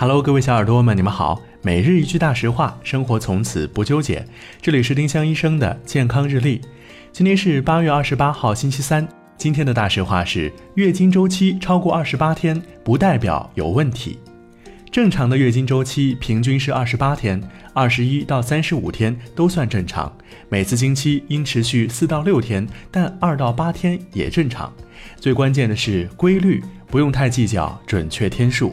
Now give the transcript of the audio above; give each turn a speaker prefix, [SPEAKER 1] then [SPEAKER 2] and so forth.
[SPEAKER 1] Hello，各位小耳朵们，你们好。每日一句大实话，生活从此不纠结。这里是丁香医生的健康日历。今天是八月二十八号，星期三。今天的大实话是：月经周期超过二十八天，不代表有问题。正常的月经周期平均是二十八天，二十一到三十五天都算正常。每次经期应持续四到六天，但二到八天也正常。最关键的是规律，不用太计较准确天数。